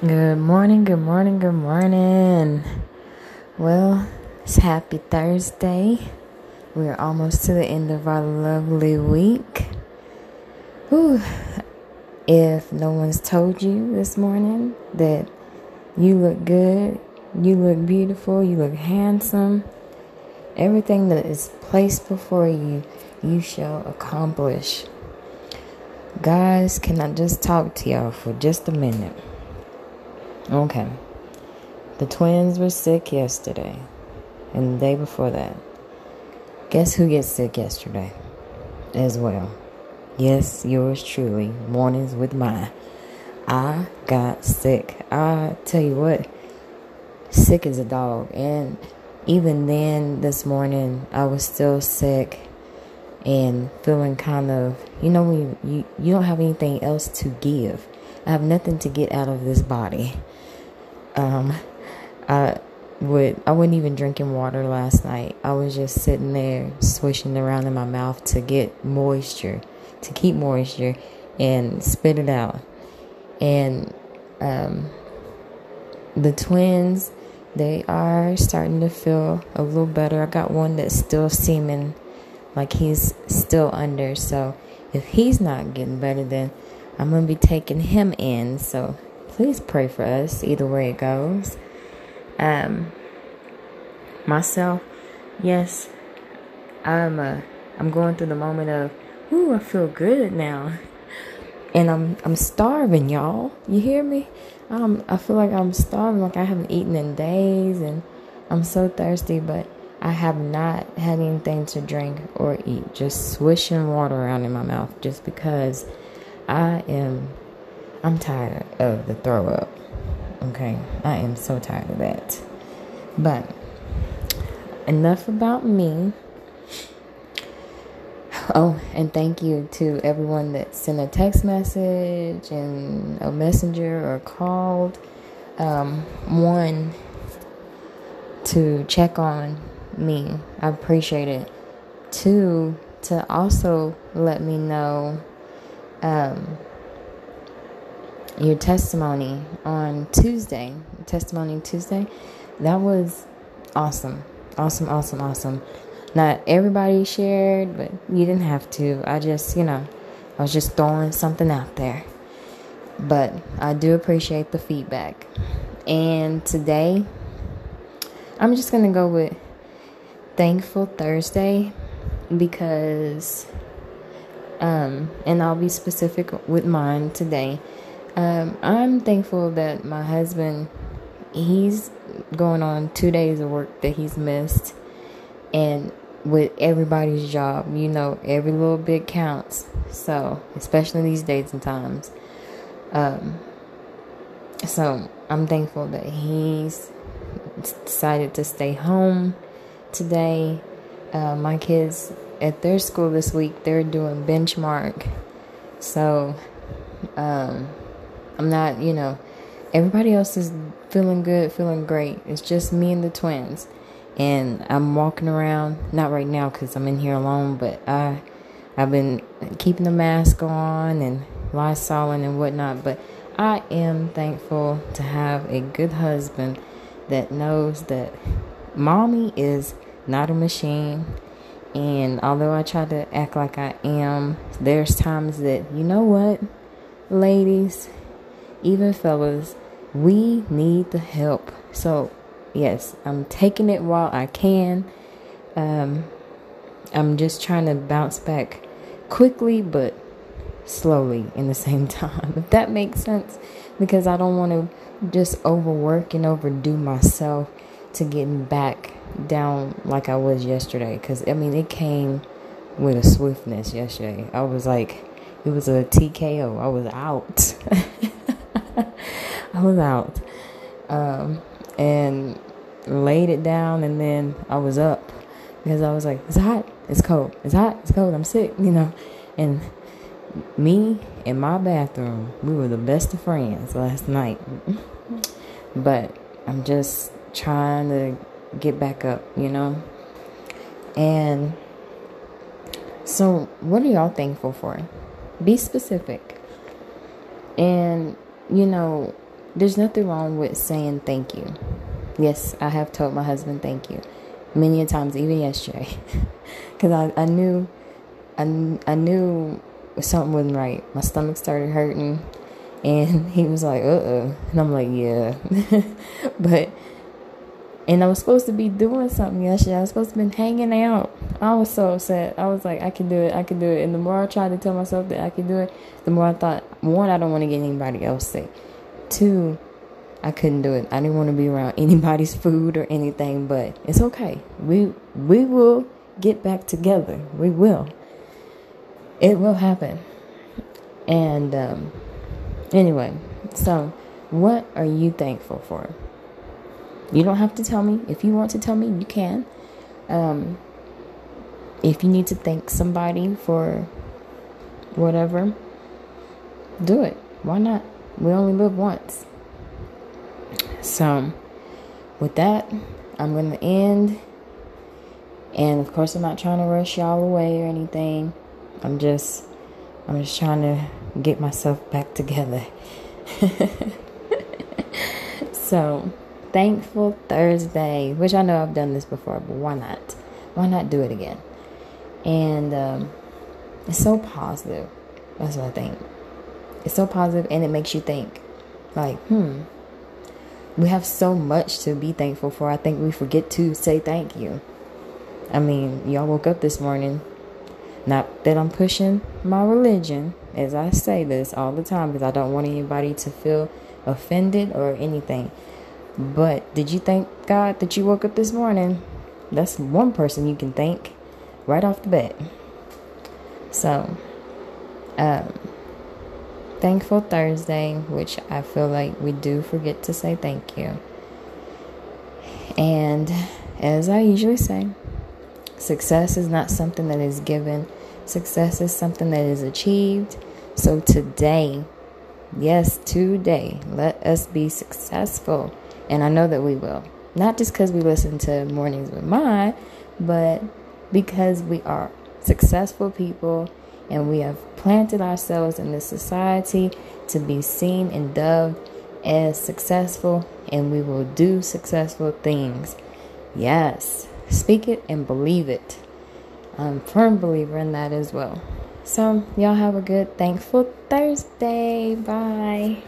Good morning, good morning, good morning. Well, it's happy Thursday. We're almost to the end of our lovely week. Whew. If no one's told you this morning that you look good, you look beautiful, you look handsome, everything that is placed before you, you shall accomplish. Guys, can I just talk to y'all for just a minute? Okay. The twins were sick yesterday and the day before that. Guess who gets sick yesterday as well? Yes, yours truly. Mornings with mine. I got sick. I tell you what, sick as a dog. And even then, this morning, I was still sick and feeling kind of, you know, when you, you, you don't have anything else to give. I have nothing to get out of this body. Um, I would I wasn't even drinking water last night. I was just sitting there swishing around in my mouth to get moisture, to keep moisture, and spit it out. And um, the twins, they are starting to feel a little better. I got one that's still seeming like he's still under. So if he's not getting better, then I'm gonna be taking him in. So please pray for us either way it goes. Um, myself, yes, I'm uh, I'm going through the moment of, ooh, I feel good now, and I'm I'm starving, y'all. You hear me? Um, I feel like I'm starving, like I haven't eaten in days, and I'm so thirsty, but I have not had anything to drink or eat. Just swishing water around in my mouth, just because I am I'm tired of the throw up. Okay, I am so tired of that. But enough about me. Oh, and thank you to everyone that sent a text message and a messenger or called. Um, one, to check on me. I appreciate it. Two, to also let me know um, your testimony on Tuesday, Testimony Tuesday, that was awesome. Awesome, awesome, awesome. Not everybody shared, but you didn't have to. I just, you know, I was just throwing something out there. But I do appreciate the feedback. And today, I'm just going to go with Thankful Thursday because, um, and I'll be specific with mine today um, I'm thankful that my husband, he's going on two days of work that he's missed. And with everybody's job, you know, every little bit counts. So, especially these days and times. Um, so, I'm thankful that he's decided to stay home today. Uh, my kids at their school this week, they're doing benchmark. So, um, I'm not, you know, everybody else is feeling good, feeling great. It's just me and the twins. And I'm walking around, not right now because I'm in here alone, but I, I've been keeping the mask on and Lysoling and whatnot. But I am thankful to have a good husband that knows that mommy is not a machine. And although I try to act like I am, there's times that, you know what, ladies, even fellas, we need the help. So, yes, I'm taking it while I can. Um, I'm just trying to bounce back quickly, but slowly in the same time, if that makes sense. Because I don't want to just overwork and overdo myself to getting back down like I was yesterday. Because, I mean, it came with a swiftness yesterday. I was like, it was a TKO. I was out. I was out um, and laid it down, and then I was up because I was like, it's hot, it's cold, it's hot, it's cold, I'm sick, you know. And me in my bathroom, we were the best of friends last night. but I'm just trying to get back up, you know. And so, what are y'all thankful for? Be specific. And, you know, there's nothing wrong with saying thank you. Yes, I have told my husband thank you many a times, even yesterday, because I, I knew, I, I knew something wasn't right. My stomach started hurting, and he was like, "Uh, uh," and I'm like, "Yeah," but. And I was supposed to be doing something yesterday. I was supposed to be hanging out. I was so upset. I was like, I can do it. I can do it. And the more I tried to tell myself that I could do it, the more I thought, one, I don't want to get anybody else sick. Two, I couldn't do it. I didn't want to be around anybody's food or anything, but it's okay. We we will get back together. We will. It will happen. And um, anyway, so what are you thankful for? You don't have to tell me. If you want to tell me, you can. Um, if you need to thank somebody for whatever, do it. Why not? We only live once. So, with that, I'm going to end. And of course, I'm not trying to rush y'all away or anything. I'm just, I'm just trying to get myself back together. so, thankful Thursday, which I know I've done this before, but why not? Why not do it again? And um, it's so positive. That's what I think. It's so positive, and it makes you think, like, hmm, we have so much to be thankful for. I think we forget to say thank you. I mean, y'all woke up this morning. Not that I'm pushing my religion, as I say this all the time, because I don't want anybody to feel offended or anything. But did you thank God that you woke up this morning? That's one person you can thank right off the bat. So, um, Thankful Thursday, which I feel like we do forget to say thank you. And as I usually say, success is not something that is given, success is something that is achieved. So today, yes, today, let us be successful. And I know that we will. Not just because we listen to Mornings with Mine, but because we are successful people and we have planted ourselves in this society to be seen and dubbed as successful, and we will do successful things. Yes, speak it and believe it. I'm a firm believer in that as well. So, y'all have a good, thankful Thursday. Bye.